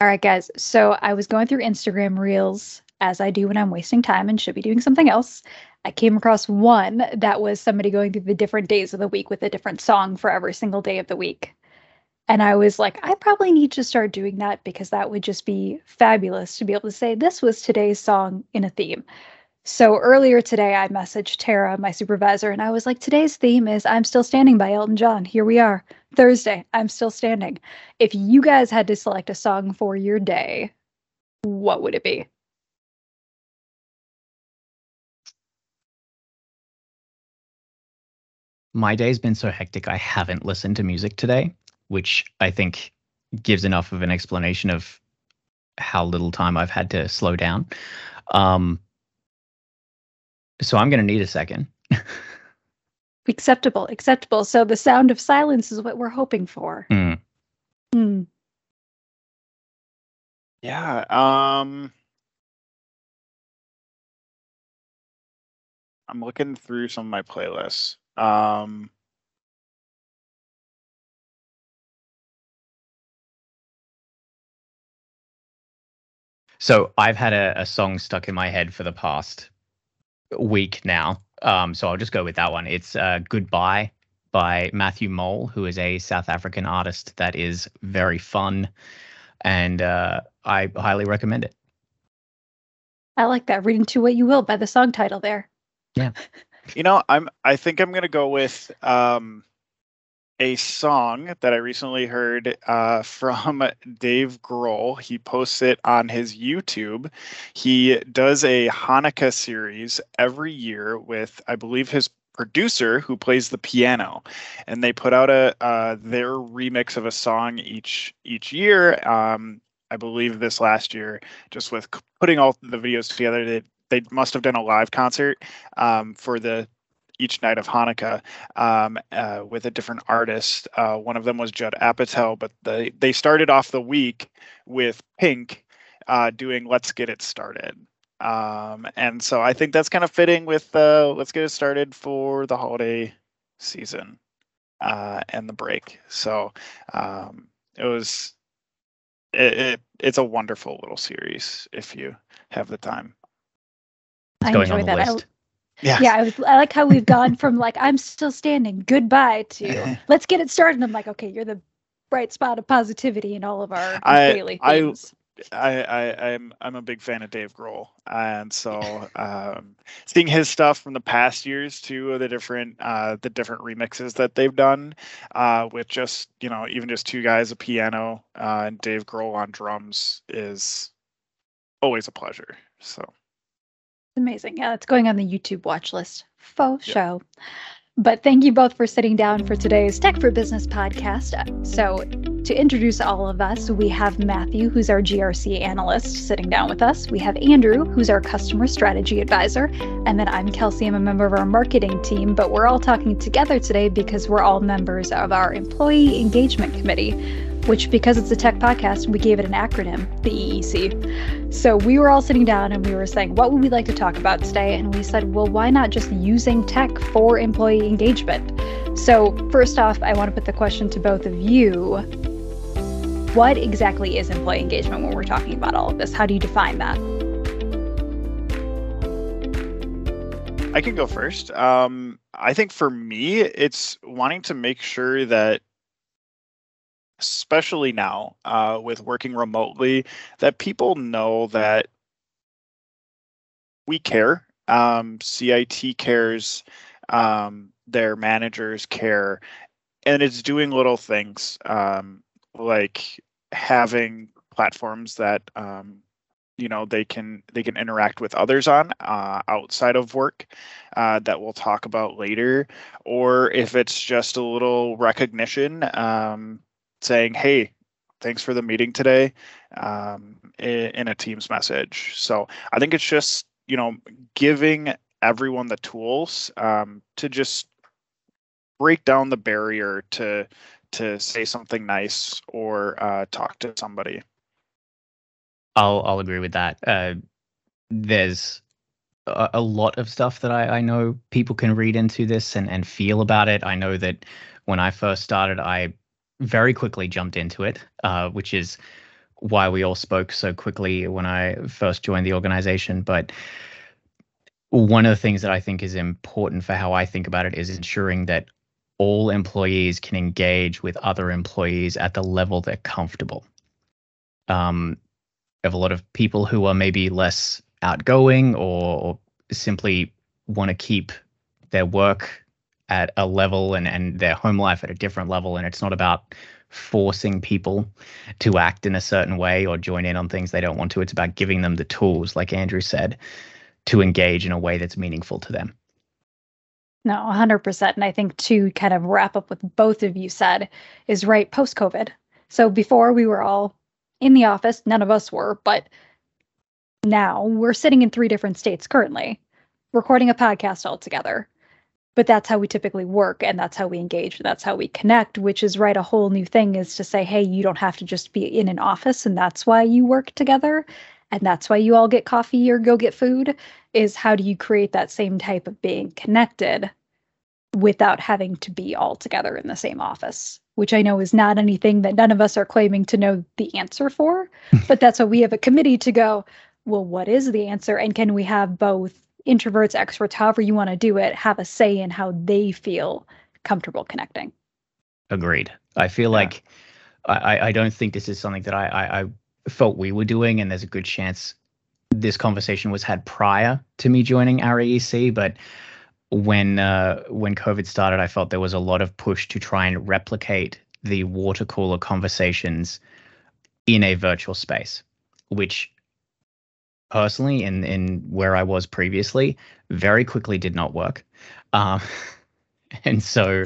All right, guys. So I was going through Instagram Reels as I do when I'm wasting time and should be doing something else. I came across one that was somebody going through the different days of the week with a different song for every single day of the week. And I was like, I probably need to start doing that because that would just be fabulous to be able to say, this was today's song in a theme. So earlier today, I messaged Tara, my supervisor, and I was like, today's theme is I'm Still Standing by Elton John. Here we are. Thursday, I'm Still Standing. If you guys had to select a song for your day, what would it be? My day's been so hectic, I haven't listened to music today which I think gives enough of an explanation of how little time I've had to slow down. Um, so I'm going to need a second. acceptable, acceptable. So the sound of silence is what we're hoping for. Mm. Mm. Yeah. Um, I'm looking through some of my playlists. Um, So I've had a, a song stuck in my head for the past week now. Um, so I'll just go with that one. It's uh, Goodbye by Matthew Mole, who is a South African artist that is very fun. And uh, I highly recommend it. I like that. Reading to what you will by the song title there. Yeah. you know, I'm I think I'm gonna go with um a song that I recently heard uh, from Dave Grohl. He posts it on his YouTube. He does a Hanukkah series every year with, I believe, his producer who plays the piano, and they put out a uh, their remix of a song each each year. Um, I believe this last year, just with putting all the videos together, they they must have done a live concert um, for the each night of Hanukkah um, uh, with a different artist. Uh, one of them was Judd Apatow, but they they started off the week with Pink uh, doing "Let's Get It Started." Um, and so I think that's kind of fitting with uh, "Let's Get It Started" for the holiday season uh, and the break. So um, it was it, it, it's a wonderful little series if you have the time. It's I enjoy that. List. Yeah. Yeah. I, was, I like how we've gone from like, I'm still standing, goodbye to let's get it started. And I'm like, okay, you're the bright spot of positivity in all of our I, daily things. I, I, I'm I'm a big fan of Dave Grohl, and so um, seeing his stuff from the past years too, the different uh, the different remixes that they've done, uh, with just you know even just two guys, a piano, uh, and Dave Grohl on drums is always a pleasure. So amazing. Yeah, it's going on the YouTube watch list. Faux yep. show. But thank you both for sitting down for today's Tech for Business podcast. So, to introduce all of us, we have Matthew, who's our GRC analyst, sitting down with us. We have Andrew, who's our customer strategy advisor. And then I'm Kelsey, I'm a member of our marketing team. But we're all talking together today because we're all members of our employee engagement committee, which, because it's a tech podcast, we gave it an acronym, the EEC. So we were all sitting down and we were saying, what would we like to talk about today? And we said, well, why not just using tech for employee engagement? So, first off, I want to put the question to both of you. What exactly is employee engagement when we're talking about all of this? How do you define that? I can go first. Um, I think for me, it's wanting to make sure that especially now uh, with working remotely, that people know that we care. Um, CIT cares, um, their managers care, and it's doing little things um, like having platforms that um, you know they can they can interact with others on uh, outside of work uh, that we'll talk about later or if it's just a little recognition um, saying, "Hey, thanks for the meeting today," um, in, a Teams message. So I think it's just you know giving everyone the tools um, to just break down the barrier to to say something nice or uh, talk to somebody. I'll I'll agree with that. Uh, there's a, a, lot of stuff that I, I know people can read into this and, and feel about it. I know that when I first started, I very quickly jumped into it, uh, which is why we all spoke so quickly when I first joined the organization. But one of the things that I think is important for how I think about it is ensuring that all employees can engage with other employees at the level they're comfortable. Um, have a lot of people who are maybe less outgoing or, or simply want to keep their work at a level and, and their home life at a different level. And it's not about forcing people to act in a certain way or join in on things they don't want to. It's about giving them the tools, like Andrew said, to engage in a way that's meaningful to them. No, 100%. And I think to kind of wrap up what both of you said is right post COVID. So before we were all in the office, none of us were, but now we're sitting in three different states currently, recording a podcast all together. But that's how we typically work and that's how we engage. And that's how we connect, which is right. A whole new thing is to say, hey, you don't have to just be in an office and that's why you work together and that's why you all get coffee or go get food is how do you create that same type of being connected without having to be all together in the same office which i know is not anything that none of us are claiming to know the answer for but that's why we have a committee to go well what is the answer and can we have both introverts extroverts however you want to do it have a say in how they feel comfortable connecting agreed i feel yeah. like I, I don't think this is something that I, I, I felt we were doing, and there's a good chance this conversation was had prior to me joining RAEC. But when uh, when COVID started, I felt there was a lot of push to try and replicate the water cooler conversations in a virtual space, which personally, in in where I was previously, very quickly did not work. Um, and so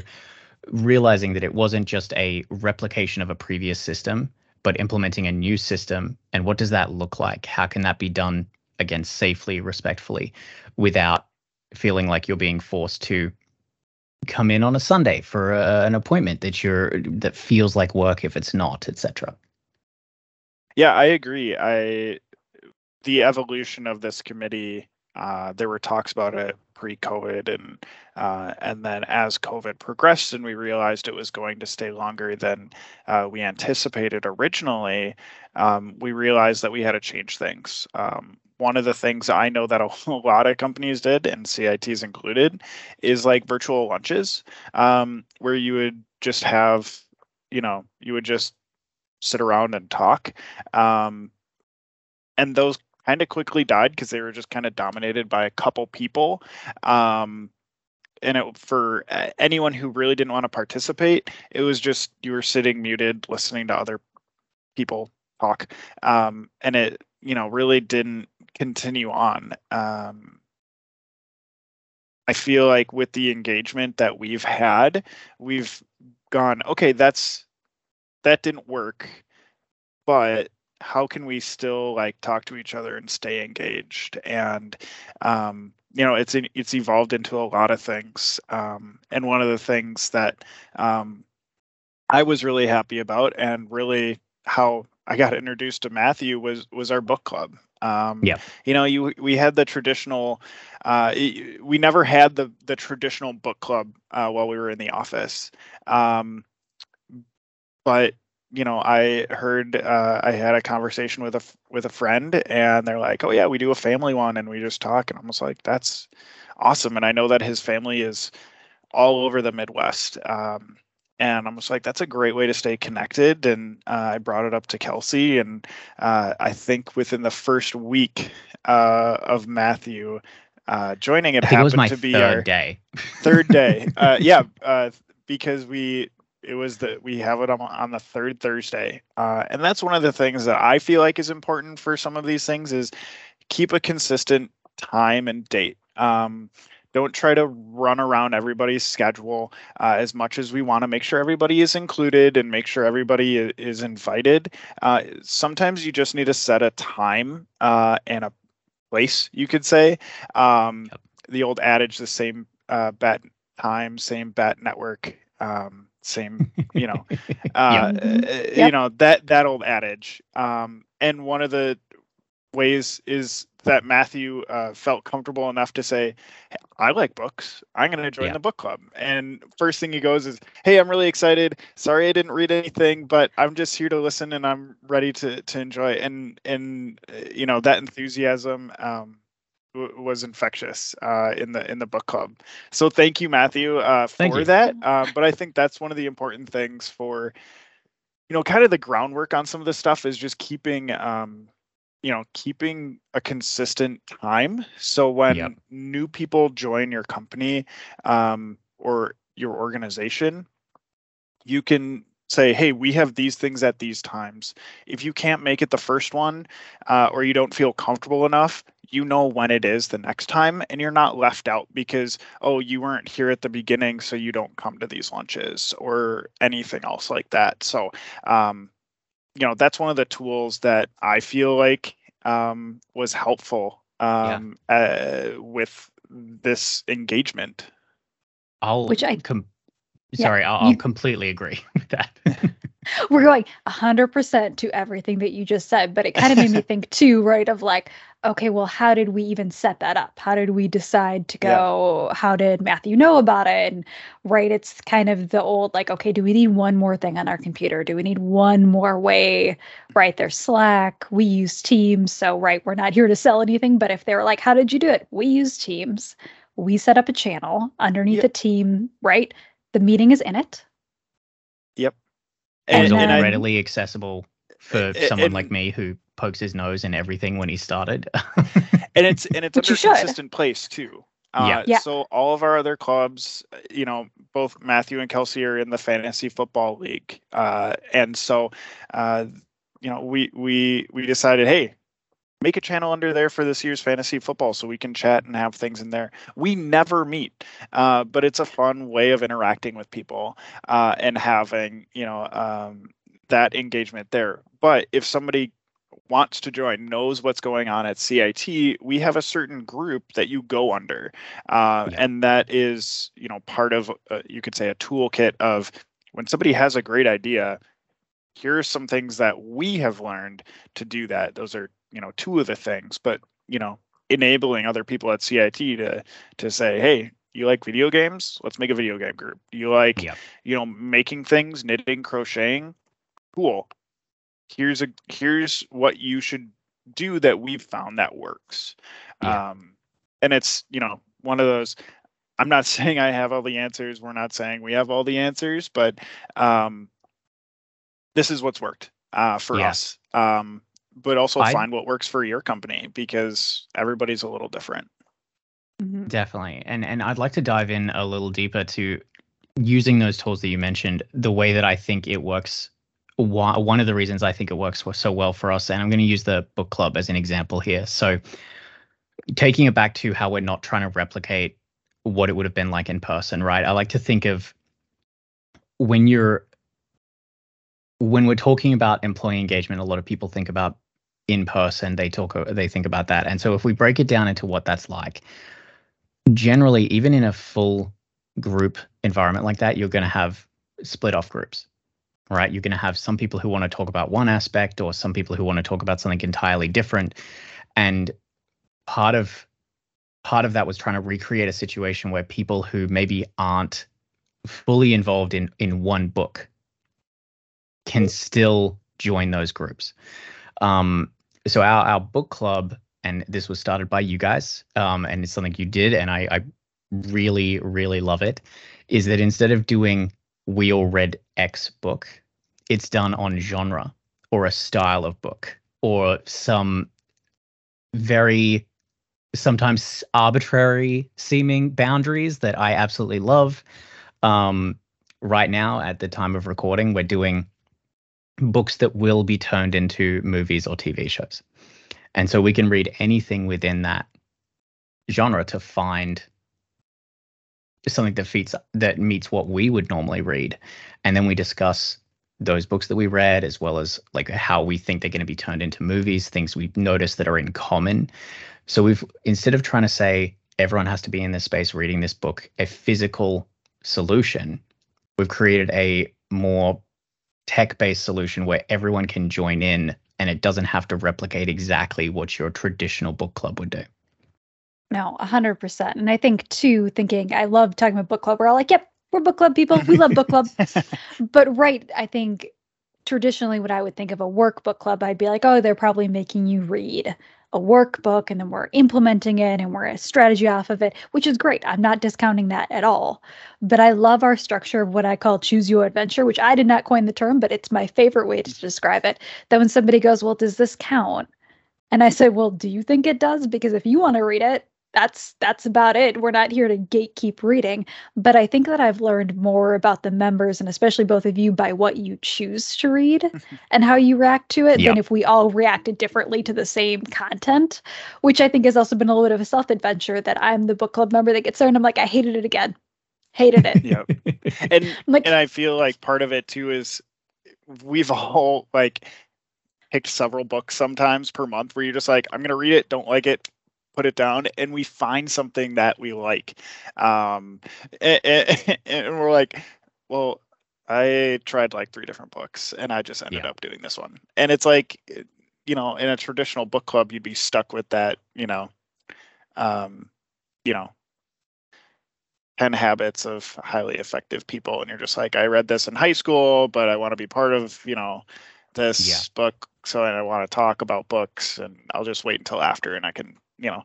realizing that it wasn't just a replication of a previous system but implementing a new system and what does that look like? How can that be done again safely respectfully without feeling like you're being forced to come in on a sunday for a, an appointment that you're that feels like work if it's not etc yeah i agree. I the evolution of this committee uh, there were talks about it pre-COVID, and uh, and then as COVID progressed, and we realized it was going to stay longer than uh, we anticipated originally, um, we realized that we had to change things. Um, one of the things I know that a lot of companies did, and CITs included, is like virtual lunches, um, where you would just have, you know, you would just sit around and talk. Um, and those kind of quickly died because they were just kind of dominated by a couple people. Um, and it, for anyone who really didn't want to participate, it was just you were sitting muted, listening to other people talk, um, and it you know really didn't continue on. Um, I feel like with the engagement that we've had, we've gone okay. That's that didn't work, but how can we still like talk to each other and stay engaged? And um, you know it's it's evolved into a lot of things. Um, and one of the things that um, i was really happy about and really how i got introduced to matthew was was our book club. Um, yeah. you know you we had the traditional uh, we never had the the traditional book club uh, while we were in the office. Um, but you know, I heard uh, I had a conversation with a with a friend, and they're like, "Oh yeah, we do a family one, and we just talk." And I was like, "That's awesome!" And I know that his family is all over the Midwest, um, and I'm just like, "That's a great way to stay connected." And uh, I brought it up to Kelsey, and uh, I think within the first week uh, of Matthew uh, joining, it happened it to be our day. third day. Uh, yeah, because we it was that we have it on, on the third Thursday, uh, and that's one of the things that I feel like is important for some of these things is keep a consistent time and date. Um, don't try to run around everybody's schedule uh, as much as we want to make sure everybody is included and make sure everybody is invited. Uh, sometimes you just need to set a time uh, and a place, you could say. Um, yep. The old adage, the same uh, bet time, same bet network. Um, same you know uh, yep. Uh, you know that that old adage um and one of the ways is that Matthew uh, felt comfortable enough to say, hey, I like books. I'm going to join Yeah. the book club. And first thing he goes is, Hey, I'm really excited. Sorry I didn't read anything, but I'm just here to listen and I'm ready to, to enjoy. it." And, and, uh, you know, that enthusiasm um, w- was infectious uh, in the, in the book club. So thank you, Matthew, uh, for you. that. Uh, but I think that's one of the important things for, you know, kind of the groundwork on some of this stuff is just keeping, um, you know, keeping a consistent time. So when Yep. new people join your company um, or your organization, you can say, hey, we have these things at these times. If you can't make it the first one uh, or you don't feel comfortable enough, you know when it is the next time and you're not left out because, oh, you weren't here at the beginning, so you don't come to these lunches or anything else like that. So, um, you know, that's one of the tools that I feel like um, was helpful um, uh, with this engagement. I'll Which I- com- Yeah, sorry, I'll, I'll completely agree with that. We're going 100% to everything that you just said, but it kind of made me think too, right? Of like, okay, well, how did we even set that up? How did we decide to Yeah. go? How did Matthew know about it? And right, it's kind of the old like, okay, do we need one more thing on our computer? Do we need one more way? Right, there's Slack. We use Teams. So, right, we're not here to sell anything, but if they were like, how did you do it? We use Teams. We set up a channel underneath Yep. the team, right? The meeting is in it. Yep. It was And all then- readily accessible for A- someone and- like me who pokes his nose in everything when he started. and it's and it's Which you under should. consistent place too. Uh, Yeah. Yeah. So all of our other clubs, uh, you know, both Matthew and Kelsey are in the fantasy football league, uh, and so, uh, you know, we we we decided, hey, make a channel under there for this year's fantasy football, so we can chat and have things in there. We never meet, uh, but it's a fun way of interacting with people uh, and having you know um, that engagement there. But if somebody wants to join, knows what's going on at CIT, we have a certain group that you go under, uh, Yeah. and that is you know part of uh, you could say a toolkit of when somebody has a great idea. Here are some things that we have learned to do that. Those are you know two of the things, but you know enabling other people at CIT to to say, hey, you like video games? Let's make a video game group. You like you know making things, knitting, crocheting? Cool here's a here's what you should do that we've found that works Yeah. um and it's you know one of those i'm not saying i have all the answers we're not saying we have all the answers but um this is what's worked uh for Yeah. us um but also I- find what works for your company because everybody's a little different Mhm. Definitely. And and I'd like to dive in a little deeper to using those tools that you mentioned, the way that I think it works. One one of the reasons I think it works so well for us, and I'm going to use the book club as an example here. So, taking it back to how we're not trying to replicate what it would have been like in person, right? I like to think of when you're when we're talking about employee engagement, a lot of people think about in person. They talk, they think about that, and so if we break it down into what that's like, generally, even in a full group environment like that, you're going to have split off groups, right? You're going to have some people who want to talk about one aspect or some people who want to talk about something entirely different. And part of part of that was trying to recreate a situation where people who maybe aren't fully involved in in one book can still join those groups. Um, so our our book club and this was started by you guys um, and it's something you did and I, I really really love it is that instead of doing we all read x book it's done on genre or a style of book or some very sometimes arbitrary seeming boundaries that i absolutely love. Um, right now at the time of recording we're doing books that will be turned into movies or tv shows and so we can read anything within that genre to find something that fits that meets what we would normally read. And then we discuss those books that we read as well as like how we think they're going to be turned into movies, things we've noticed that are in common. So we've instead of trying to say everyone has to be in this space reading this book, a physical solution, we've created a more tech-based solution where everyone can join in and it doesn't have to replicate exactly what your traditional book club would do. No, 100%. And I think, too, thinking, I love talking about book club. We're all like, yep, we're book club people. We love book club. but, right, I think traditionally when I would think of a work book club, I'd be like, oh, they're probably making you read a workbook and then we're implementing it and we're a strategy off of it, which is great. I'm not discounting that at all. But I love our structure of what I call choose your adventure, which I did not coin the term, but it's my favorite way to describe it. That when somebody goes, Well, does this count? And I say, Well, do you think it does? Because if you want to read it, that's that's about it. We're not here to gatekeep reading, but I think that I've learned more about the members and especially both of you by what you choose to read and how you react to it yep. than if we all reacted differently to the same content, which I think has also been a little bit of a self-adventure that I'm the book club member that gets there and I'm like I hated it again. Hated it. yeah. And like, and I feel like part of it too is we've all like picked several books sometimes per month where you're just like I'm going to read it, don't like it, put it down and we find something that we like um and, and, and we're like well i tried like three different books and i just ended yeah. up doing this one and it's like you know in a traditional book club you'd be stuck with that you know um you know 10 habits of highly effective people and you're just like i read this in high school but i want to be part of you know this yeah. book so i want to talk about books and i'll just wait until after and i can you know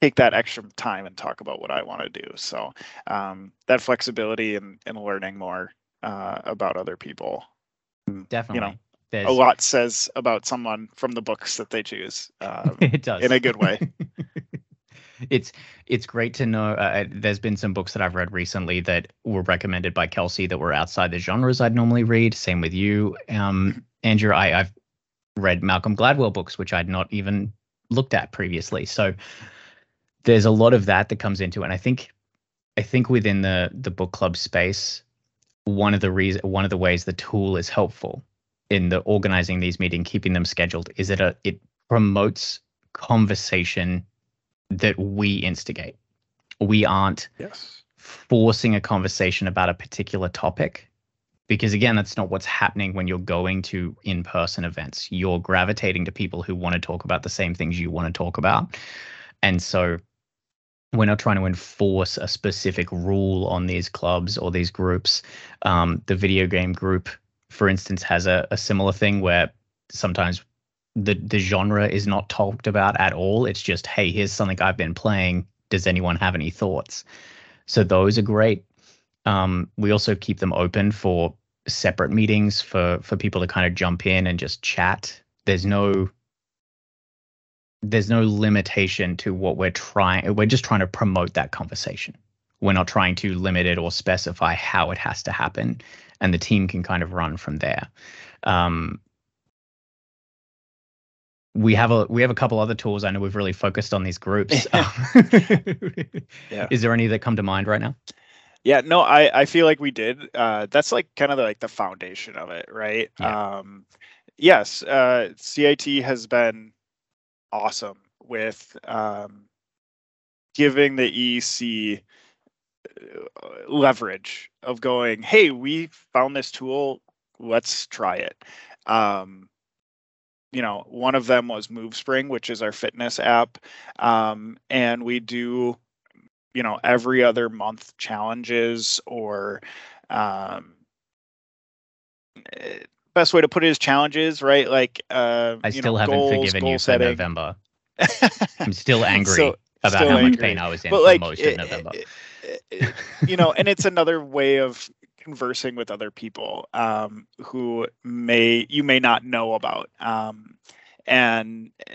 take that extra time and talk about what I want to do. So um, that flexibility and, and learning more uh, about other people. Definitely. You know, There's... a lot says about someone from the books that they choose. Um, it does in a good way. it's it's great to know. Uh, there's been some books that I've read recently that were recommended by Kelsey that were outside the genres I'd normally read. Same with you, um, Andrew. I, I've read Malcolm Gladwell books, which I'd not even looked at previously. So there's a lot of that that comes into it. And I think I think within the the book club space, one of the reason one of the ways the tool is helpful in the organizing these meetings, keeping them scheduled, is that uh, it promotes conversation that we instigate. We aren't yes. forcing a conversation about a particular topic because again that's not what's happening when you're going to in-person events. You're gravitating to people who want to talk about the same things you want to talk about. And so we're not trying to enforce a specific rule on these clubs or these groups. Um, the video game group for instance has a, a similar thing where sometimes the the genre is not talked about at all. It's just hey here's something i've been playing. Does anyone have any thoughts? So those are great. Um, we also keep them open for separate meetings for for people to kind of jump in and just chat. There's no there's no limitation to what we're trying. We're just trying to promote that conversation. We're not trying to limit it or specify how it has to happen, and the team can kind of run from there. Um, we have a we have a couple other tools. I know we've really focused on these groups. yeah. Is there any that come to mind right now? Yeah, no, I I feel like we did. Uh, that's like kind of like the foundation of it, right? Yeah. Um, yes, uh, CIT has been awesome with um, giving the EEC uh, leverage of going, hey, we found this tool, let's try it. Um, you know, one of them was MoveSpring, which is our fitness app, um, and we do you know every other month challenges or um eh, best way to put it is challenges right? Like uh i still know, haven't goals, forgiven you for november. I'm still angry so, about still how angry. much pain i was in but for like, most it, of november. it, it, you know and it's another way of conversing with other people um, who may you may not know about um, and eh,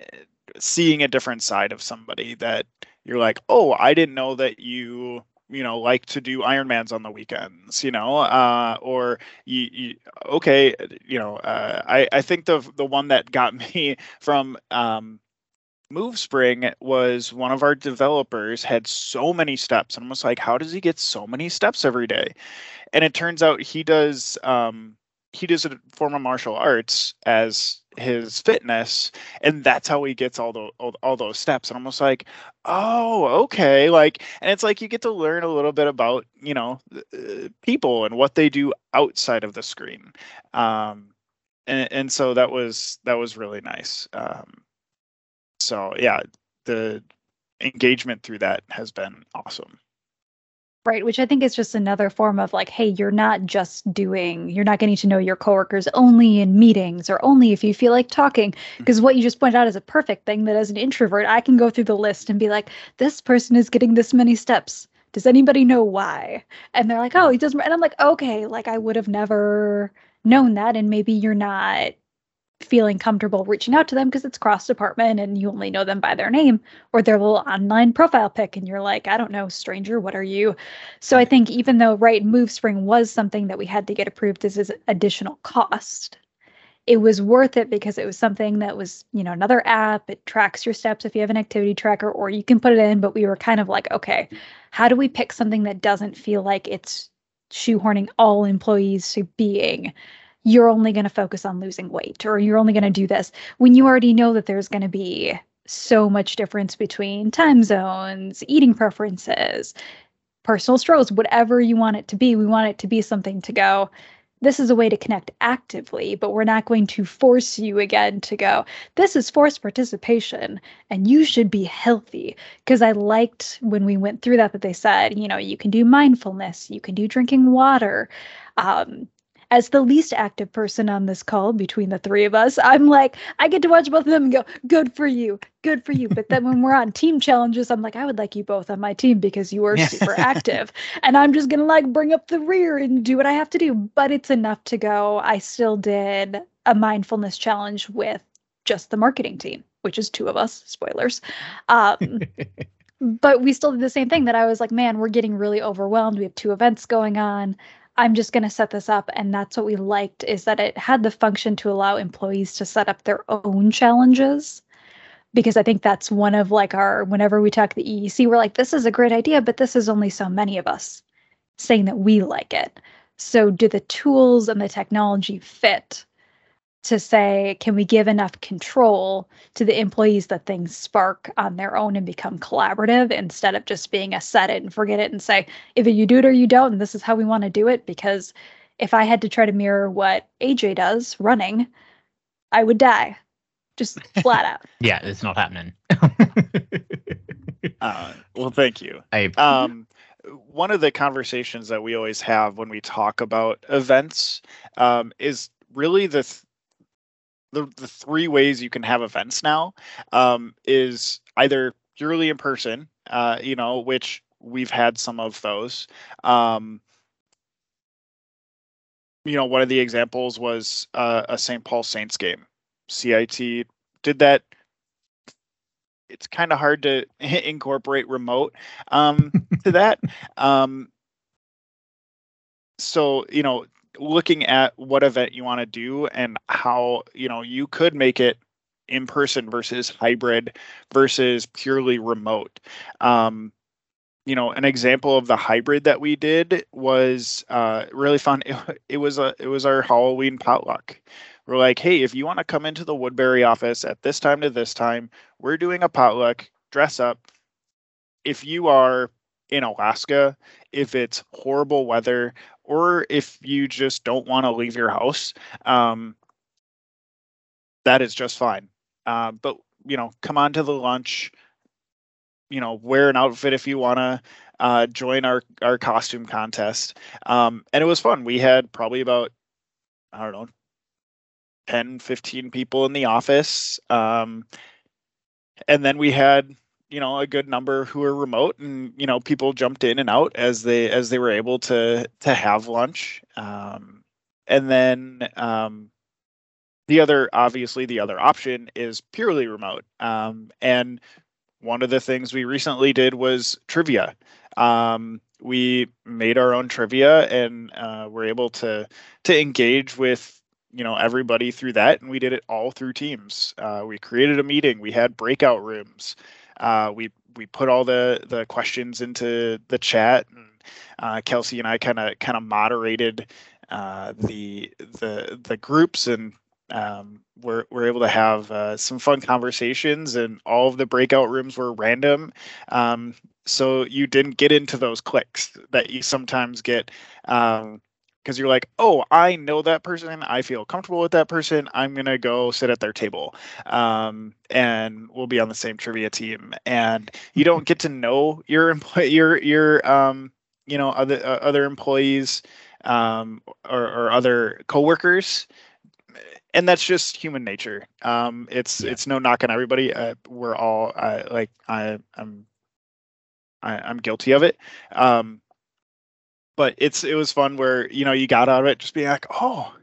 seeing a different side of somebody that you're like, oh, I didn't know that you you know like to do Ironmans on the weekends, you know, uh, or you, you okay, you know, uh, I I think the the one that got me from um, MoveSpring was one of our developers had so many steps, and I was like, how does he get so many steps every day? And it turns out he does um, he does a form of martial arts as his fitness and that's how he gets all the all, all those steps and i'm almost like oh okay like and it's like you get to learn a little bit about you know uh, people and what they do outside of the screen um and and so that was that was really nice. Um, so yeah, the engagement through that has been awesome. Right, which I think is just another form of like, hey, you're not just doing, you're not getting to know your coworkers only in meetings or only if you feel like talking. Because mm-hmm. what you just pointed out is a perfect thing that as an introvert, I can go through the list and be like, this person is getting this many steps. Does anybody know why? And they're like, oh, he doesn't. And I'm like, okay, like I would have never known that. And maybe you're not feeling comfortable reaching out to them because it's cross department and you only know them by their name or their little online profile pic and you're like i don't know stranger what are you? So i think even though right movespring was something that we had to get approved as additional cost it was worth it because it was something that was you know another app. It tracks your steps if you have an activity tracker or you can put it in but we were kind of like okay how do we pick something that doesn't feel like it's shoehorning all employees to being you're only going to focus on losing weight or you're only going to do this when you already know that there's going to be so much difference between time zones, eating preferences, personal struggles, whatever you want it to be. We want it to be something to go. This is a way to connect actively, but we're not going to force you again to go. This is forced participation and you should be healthy. Because I liked when we went through that, that they said, you know, you can do mindfulness, you can do drinking water. Um, as the least active person on this call between the three of us, I'm like, I get to watch both of them and go, good for you, good for you. But then when we're on team challenges, I'm like, I would like you both on my team because you are super active. And I'm just going to like bring up the rear and do what I have to do. But it's enough to go. I still did a mindfulness challenge with just the marketing team, which is two of us, spoilers. Um, but we still did the same thing that I was like, man, we're getting really overwhelmed. We have two events going on. I'm just going to set this up. And that's what we liked is that it had the function to allow employees to set up their own challenges. Because I think that's one of like our, whenever we talk the EEC, we're like, this is a great idea, but this is only so many of us saying that we like it. So do the tools and the technology fit to say, can we give enough control to the employees that things spark on their own and become collaborative instead of just being a set it and forget it and say, either you do it or you don't, and this is how we want to do it. Because if I had to try to mirror what AJ does running, I would die just flat out. yeah, it's not happening. uh, well, thank you. I, um, one of the conversations that we always have when we talk about events um, is really the th- the, the three ways you can have events now um, is either purely in person, uh, you know, which we've had some of those. Um, you know, one of the examples was uh, a St. Paul Saints game. CIT did that. It's kind of hard to incorporate remote um, to that. Um, so, you know, looking at what event you want to do and how you know you could make it in person versus hybrid versus purely remote. Um, you know an example of the hybrid that we did was uh, really fun. It, it was a it was our halloween potluck. We're like hey if you want to come into the woodbury office at this time to this time we're doing a potluck. Dress up. If you are in alaska if it's horrible weather or if you just don't want to leave your house, um, that is just fine. Uh, but you know, come on to the lunch. You know, wear an outfit if you want to uh, join our our costume contest. Um, and it was fun. We had probably about I don't know 10, 15 people in the office. Um, and then we had you know a good number who are remote and you know people jumped in and out as they as they were able to to have lunch. Um, and then um, the other obviously the other option is purely remote. Um, and one of the things we recently did was trivia. Um, we made our own trivia and uh, we're able to to engage with you know everybody through that and we did it all through teams. Uh, we created a meeting. We had breakout rooms uh, we we put all the the questions into the chat, and uh, Kelsey and I kind of kind of moderated uh, the the the groups, and um, we're we're able to have uh, some fun conversations. And all of the breakout rooms were random, um, so you didn't get into those cliques that you sometimes get. Um, because you're like, oh, I know that person. I feel comfortable with that person. I'm gonna go sit at their table, um, and we'll be on the same trivia team. And you don't get to know your employee, your your um, you know other uh, other employees um, or, or other coworkers and that's just human nature. Um, it's yeah. it's no knock on everybody. Uh, we're all uh, like I I'm I, I'm guilty of it. Um, but it's it was fun where you know you got out of it just being like, oh,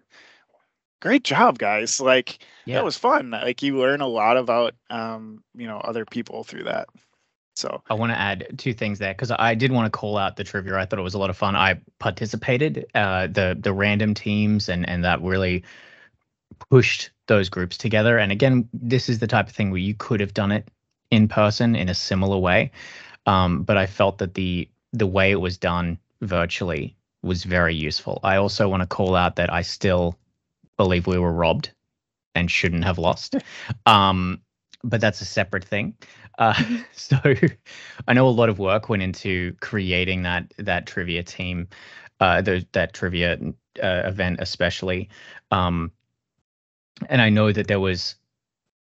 great job, guys! Like yeah. that was fun. Like you learn a lot about um, you know other people through that. So I want to add two things there because I did want to call out the trivia. I thought it was a lot of fun. I participated, uh, the the random teams, and and that really pushed those groups together. And again, this is the type of thing where you could have done it in person in a similar way, um, but I felt that the the way it was done virtually was very useful. I also want to call out that I still believe we were robbed and shouldn't have lost. Um, but that's a separate thing. Uh, so I know a lot of work went into creating that that trivia team, uh, the, that trivia uh, event especially. Um, and I know that there was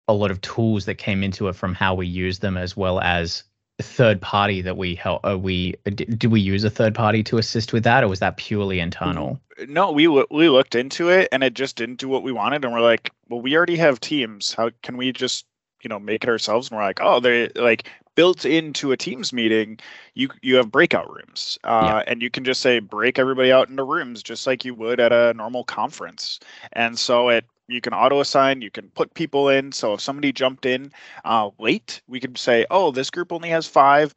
a lot of tools that came into it from how we use them as well as third party that we help uh, we did we use a third party to assist with that or was that purely internal? No we we looked into it and it just didn't do what we wanted and we're like well we already have teams. How can we just you know make it ourselves? And we're like oh they're like built into a teams meeting you you have breakout rooms uh, yeah. and you can just say break everybody out into rooms just like you would at a normal conference. And so it you can auto assign you can put people in. So if somebody jumped in uh, late we could say oh this group only has five.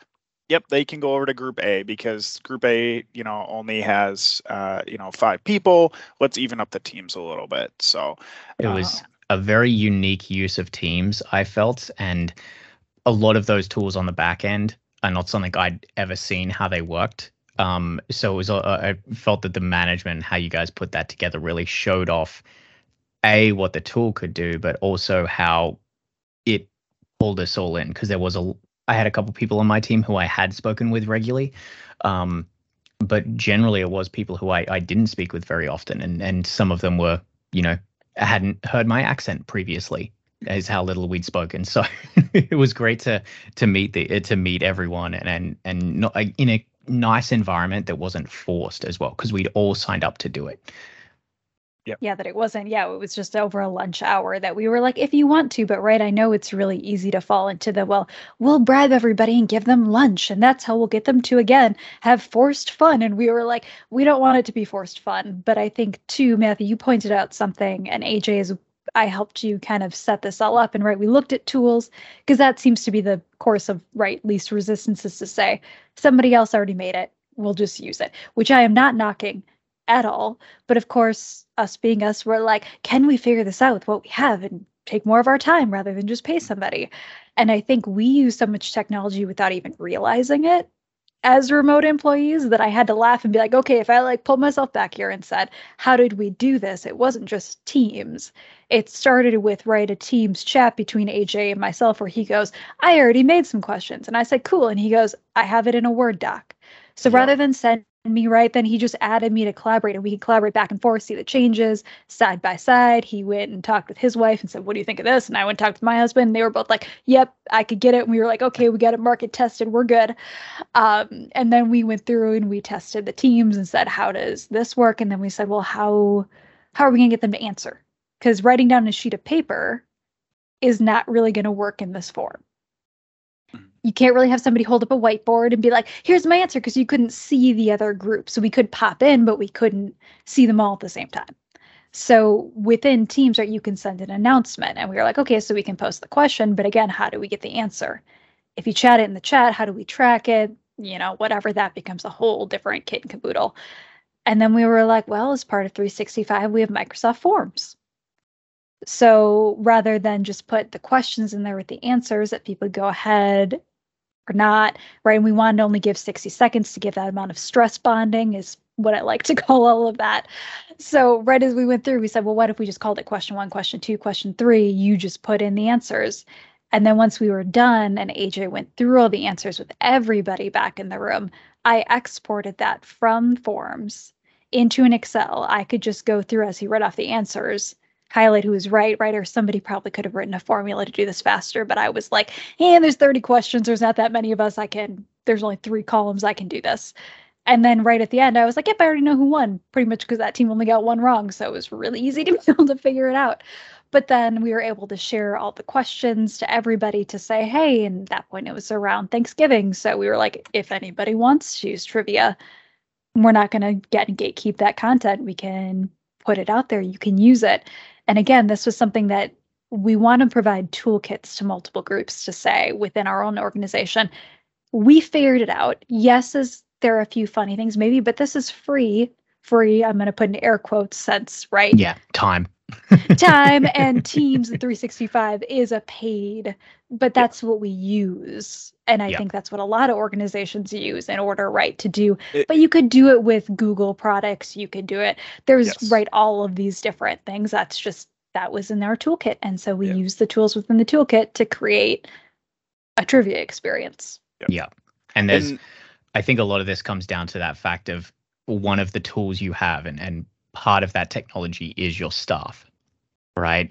Yep they can go over to group a because group a you know only has uh, you know five people. Let's even up the teams a little bit. So it was uh, a very unique use of teams i felt and a lot of those tools on the back end are not something i'd ever seen how they worked. Um, so it was uh, i felt that the management how you guys put that together really showed off a what the tool could do, but also how it pulled us all in because there was a I had a couple people on my team who I had spoken with regularly, um, but generally it was people who I, I didn't speak with very often, and and some of them were you know hadn't heard my accent previously is how little we'd spoken. So it was great to to meet the to meet everyone and and and not in a nice environment that wasn't forced as well because we'd all signed up to do it. Yep. Yeah, that it wasn't. Yeah, it was just over a lunch hour that we were like, if you want to, but right, I know it's really easy to fall into the, well, we'll bribe everybody and give them lunch. And that's how we'll get them to, again, have forced fun. And we were like, we don't want it to be forced fun. But I think, too, Matthew, you pointed out something, and AJ is, I helped you kind of set this all up. And right, we looked at tools because that seems to be the course of, right, least resistance is to say, somebody else already made it. We'll just use it, which I am not knocking at all. But of course, us being us, we're like, can we figure this out with what we have and take more of our time rather than just pay somebody? And I think we use so much technology without even realizing it as remote employees that I had to laugh and be like, okay, if I like pulled myself back here and said, how did we do this? It wasn't just teams. It started with right a teams chat between AJ and myself where he goes, I already made some questions. And I said, cool. And he goes, I have it in a Word doc. So yeah. rather than send me right? Then he just added me to collaborate and we could collaborate back and forth see the changes side by side. He went and talked with his wife and said what do you think of this? And i went and talked with my husband and they were both like yep i could get it. And we were like okay we got it market tested. We're good. Um, and then we went through and we tested the teams and said how does this work? And then we said well how how are we going to get them to answer? Because writing down a sheet of paper is not really going to work in this form you can't really have somebody hold up a whiteboard and be like, here's my answer, because you couldn't see the other group. So we could pop in, but we couldn't see them all at the same time. So within Teams, right, you can send an announcement. And we were like, okay, so we can post the question, but again, how do we get the answer? If you chat it in the chat, how do we track it? You know, whatever that becomes a whole different kit and caboodle. And then we were like, well, as part of 365, we have Microsoft Forms. So rather than just put the questions in there with the answers, that people go ahead or not, right? And we wanted to only give 60 seconds to give that amount of stress bonding is what I like to call all of that. So right as we went through, we said, well, what if we just called it question one, question two, question three? You just put in the answers. And then once we were done and AJ went through all the answers with everybody back in the room, I exported that from forms into an Excel, I could just go through as he read off the answers, highlight who was right, right, or somebody probably could have written a formula to do this faster. But I was like, hey, there's 30 questions. There's not that many of us. I can, there's only three columns. I can do this. And then right at the end, I was like, yep, I already know who won, pretty much because that team only got one wrong. So it was really easy to be able to figure it out. But then we were able to share all the questions to everybody to say, hey, and at that point it was around Thanksgiving. So we were like, if anybody wants to use trivia, we're not going to get and gatekeep that content. We can put it out there. You can use it. And again, this was something that we want to provide toolkits to multiple groups to say within our own organization. We figured it out. Yes, is there are a few funny things maybe, but this is free. Free, I'm going to put in air quotes sense, right? Yeah, time. time and Teams 365 is a paid, but that's what we use. And I think that's what a lot of organizations use in order, right, to do. It, but you could do it with Google products. You could do it. There's, yes. right, all of these different things. That's just, that was in our toolkit. And so we yeah. use the tools within the toolkit to create a trivia experience. Yeah. yeah. And there's, and, I think a lot of this comes down to that fact of one of the tools you have, and, and part of that technology is your staff, right?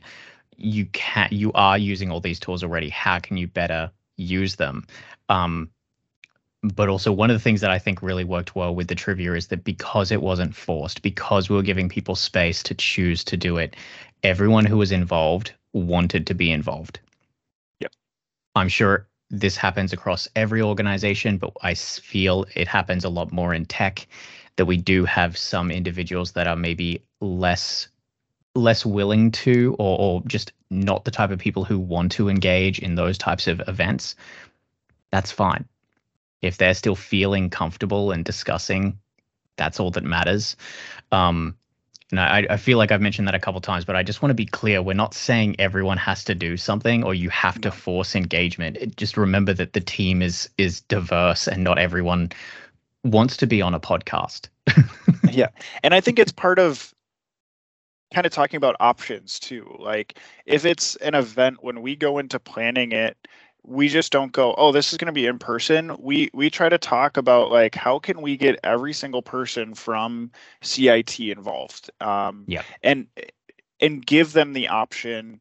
You can you are using all these tools already. How can you better use them? Um, but also one of the things that I think really worked well with the trivia is that because it wasn't forced, because we were giving people space to choose to do it, everyone who was involved wanted to be involved. Yep. I'm sure this happens across every organization, but I feel it happens a lot more in tech that we do have some individuals that are maybe less less willing to or, or just not the type of people who want to engage in those types of events that's fine if they're still feeling comfortable and discussing that's all that matters um, and I, I feel like I've mentioned that a couple times, but I just want to be clear. We're not saying everyone has to do something or you have to force engagement. It, just remember that the team is is diverse and not everyone wants to be on a podcast. yeah. And I think it's part of kind of talking about options too. Like if it's an event when we go into planning it, we just don't go oh this is going to be in person we we try to talk about like how can we get every single person from cit involved um yeah and and give them the option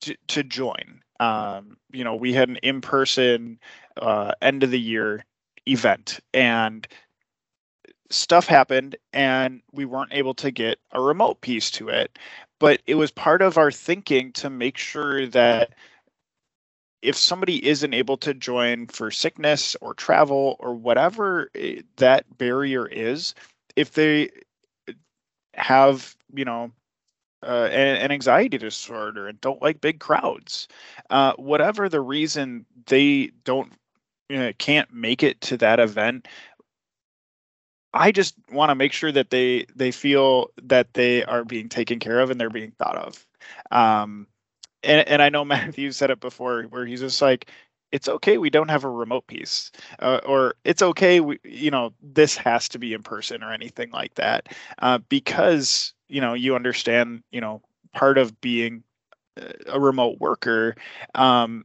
to, to join um you know we had an in-person uh end of the year event. And stuff happened and we weren't able to get a remote piece to it. But it was part of our thinking to make sure that if somebody isn't able to join for sickness or travel or whatever eh, that barrier is, if they have, you know, uh, an, an, anxiety disorder and don't like big crowds, uh, whatever the reason they don't you can't make it to that event, I just want to make sure that they they feel that they are being taken care of and they're being thought of. Um, and, and I know Matthew said it before, where he's just like, it's okay we don't have a remote piece, uh, or it's okay we, you know, this has to be in person or anything like that, uh, because you know you understand, you know, part of being a remote worker. Um,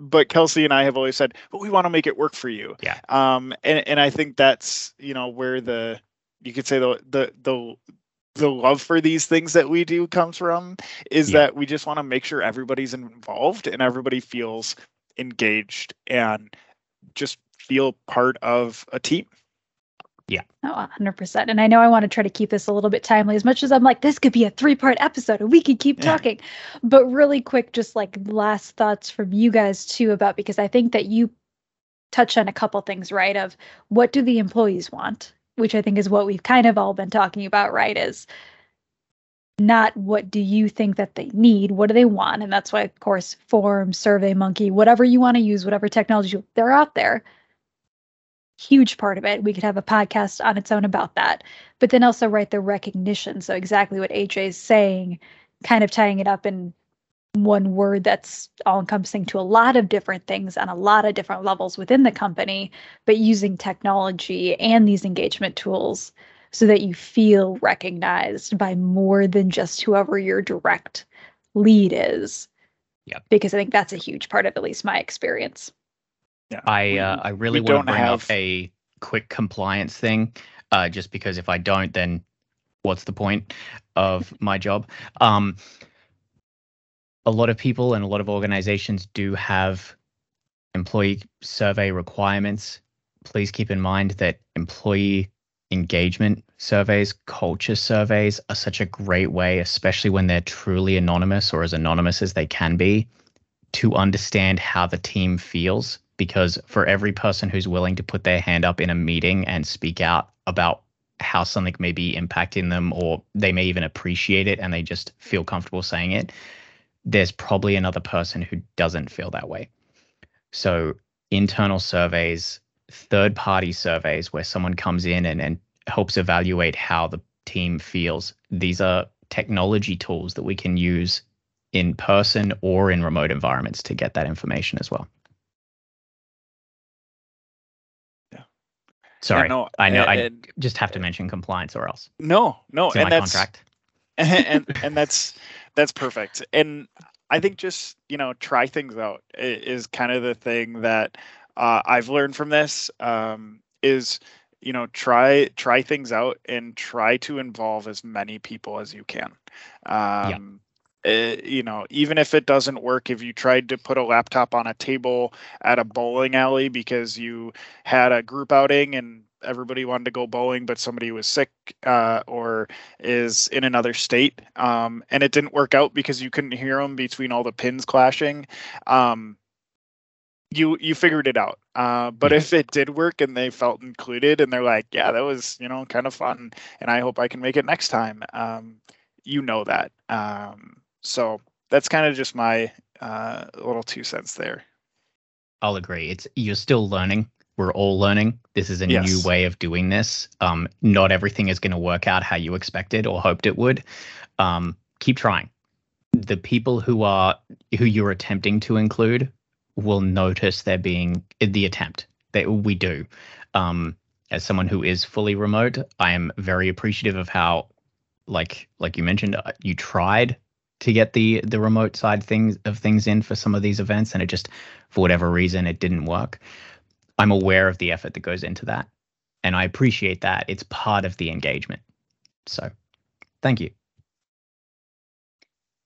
but Kelsey and I have always said, but we want to make it work for you. Yeah. Um, and and I think that's you know where the you could say the the the the love for these things that we do comes from is yeah. that we just want to make sure everybody's involved and everybody feels engaged and just feel part of a team. Yeah. Oh, 100%. And I know I want to try to keep this a little bit timely as much as I'm like, this could be a three part episode and we could keep talking. but really quick, just like last thoughts from you guys too about because I think that you touch on a couple things, right? Of what do the employees want? which I think is what we've kind of all been talking about, right? Is not what do you think that they need what do they want and that's why of course form survey monkey whatever you want to use whatever technology they're out there huge part of it we could have a podcast on its own about that but then also write the recognition so exactly what aj is saying kind of tying it up in one word that's all encompassing to a lot of different things on a lot of different levels within the company, but using technology and these engagement tools so that you feel recognized by more than just whoever your direct lead is. Yeah. Because I think that's a huge part of at least my experience. Yeah. I uh, I really want to bring have... up a quick compliance thing. Uh, just because if I don't, then what's the point of my job? Um, a lot of people and a lot of organizations do have employee survey requirements. Please keep in mind that employee engagement surveys, culture surveys are such a great way, especially when they're truly anonymous or as anonymous as they can be, to understand how the team feels. Because for every person who's willing to put their hand up in a meeting and speak out about how something may be impacting them or they may even appreciate it and they just feel comfortable saying it, there's probably another person who doesn't feel that way. So, internal surveys, third party surveys where someone comes in and, and helps evaluate how the team feels, these are technology tools that we can use in person or in remote environments to get that information as well. Sorry, no, I know. I just have to mention compliance or else. No, no, It's and my that's contract. and and that's that's perfect. And I think just you know try things out is kind of the thing that uh, I've learned from this. Um, is you know try try things out and try to involve as many people as you can. Um, eh, you know, even if it doesn't work, if you tried to put a laptop on a table at a bowling alley because you had a group outing and everybody wanted to go bowling, but somebody was sick uh, or is in another state, um, and it didn't work out because you couldn't hear them between all the pins clashing. Um, you you figured it out. Uh, but if it did work and they felt included and they're like, yeah, that was you know kind of fun, and I hope I can make it next time. Um, you know that. Um, so that's kind of just my uh, little two cents there. I'll agree. It's you're still learning. We're all learning. This is a Yes. new way of doing this. Um, not everything is going to work out how you expected or hoped it would. Um, keep trying. The people who are who you're attempting to include will notice there being the attempt that we do. Um, as someone who is fully remote, I am very appreciative of how, like like you mentioned, uh, you tried to get the the remote side things of things in for some of these events, and it just for whatever reason it didn't work. I'm aware of the effort that goes into that, and I appreciate that. It's part of the engagement. So, thank you.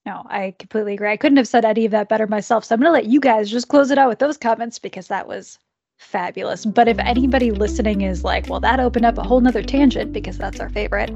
No, I completely agree. I couldn't have said any of that better myself. So I'm going to let you guys just close it out with those comments because that was fabulous. But if anybody listening is like, well, that opened up a whole nother tangent because that's our favorite,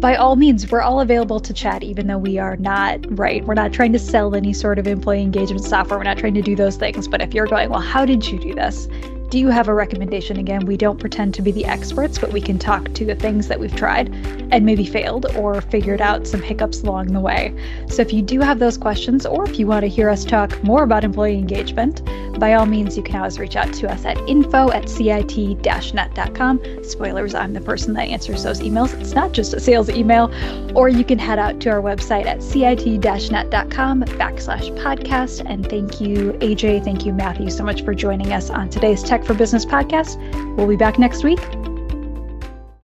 by all means, we're all available to chat, even though we are not, right? We're not trying to sell any sort of employee engagement software. We're not trying to do those things. But if you're going, well, how did you do this? Do you have a recommendation? Again, we don't pretend to be the experts, but we can talk to the things that we've tried and maybe failed or figured out some hiccups along the way. So if you do have those questions, or if you want to hear us talk more about employee engagement, by all means, you can always reach out to us at info at cit-net.com. Spoilers, I'm the person that answers those emails. It's not just a sales email. Or you can head out to our website at cit-net.com backslash podcast. And thank you, AJ. Thank you, Matthew, so much for joining us on today's Tech for Business podcast. We'll be back next week.